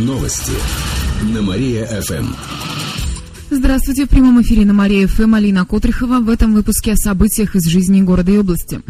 Новости на Мария-ФМ. Здравствуйте, в прямом эфире на Мария-ФМ Алина Котрихова. В этом выпуске о событиях из жизни города и области.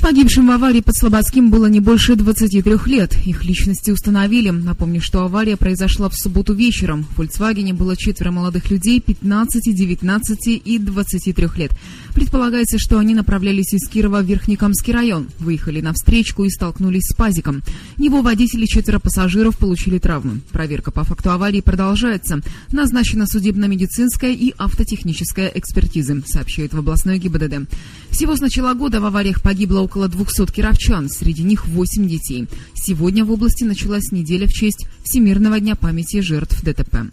Погибшим в аварии под Слободским было не больше 23 лет. Их личности установили. Напомню, что авария произошла в субботу вечером. В «Фольксвагене» было четверо молодых людей 15, 19 и 23 лет. Предполагается, что они направлялись из Кирова в Верхнекамский район. Выехали на встречку и столкнулись с пазиком. Его водители четверо пассажиров получили травмы. Проверка по факту аварии продолжается. Назначена судебно-медицинская и автотехническая экспертизы, сообщает в областной ГИБДД. Всего с начала года в авариях погибло около 200 кировчан, среди них 8 детей. Сегодня в области началась неделя в честь Всемирного дня памяти жертв ДТП.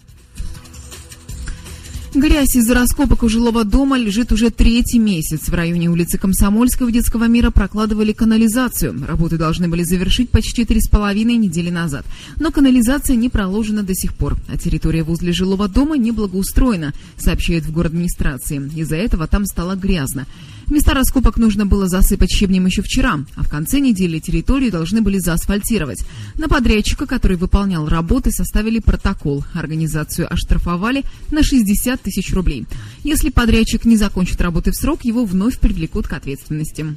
Грязь из-за раскопок у жилого дома лежит уже третий месяц. В районе улицы Комсомольского детского мира прокладывали канализацию. Работы должны были завершить почти три с половиной недели назад. Но канализация не проложена до сих пор, а территория возле жилого дома не благоустроена, сообщает в администрации. Из-за этого там стало грязно. Места раскопок нужно было засыпать щебнем еще вчера, а в конце недели территорию должны были заасфальтировать. На подрядчика, который выполнял работы, составили протокол. Организацию оштрафовали на 60 тысяч рублей. Если подрядчик не закончит работы в срок, его вновь привлекут к ответственности.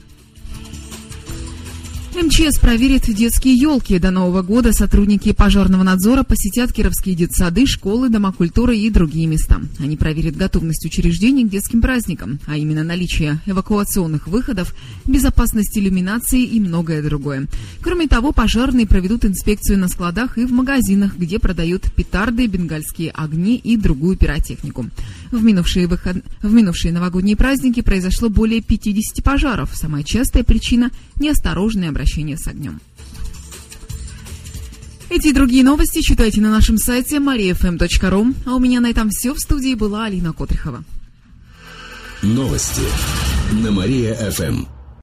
МЧС проверит детские елки. До Нового года сотрудники пожарного надзора посетят кировские детсады, школы, дома культуры и другие места. Они проверят готовность учреждений к детским праздникам, а именно наличие эвакуационных выходов, безопасность иллюминации и многое другое. Кроме того, пожарные проведут инспекцию на складах и в магазинах, где продают петарды, бенгальские огни и другую пиротехнику. В минувшие, выход... в минувшие новогодние праздники произошло более 50 пожаров. Самая частая причина – неосторожное обращение с огнем. Эти и другие новости читайте на нашем сайте mariafm.ru. А у меня на этом все. В студии была Алина Котрихова. Новости на Мария-ФМ.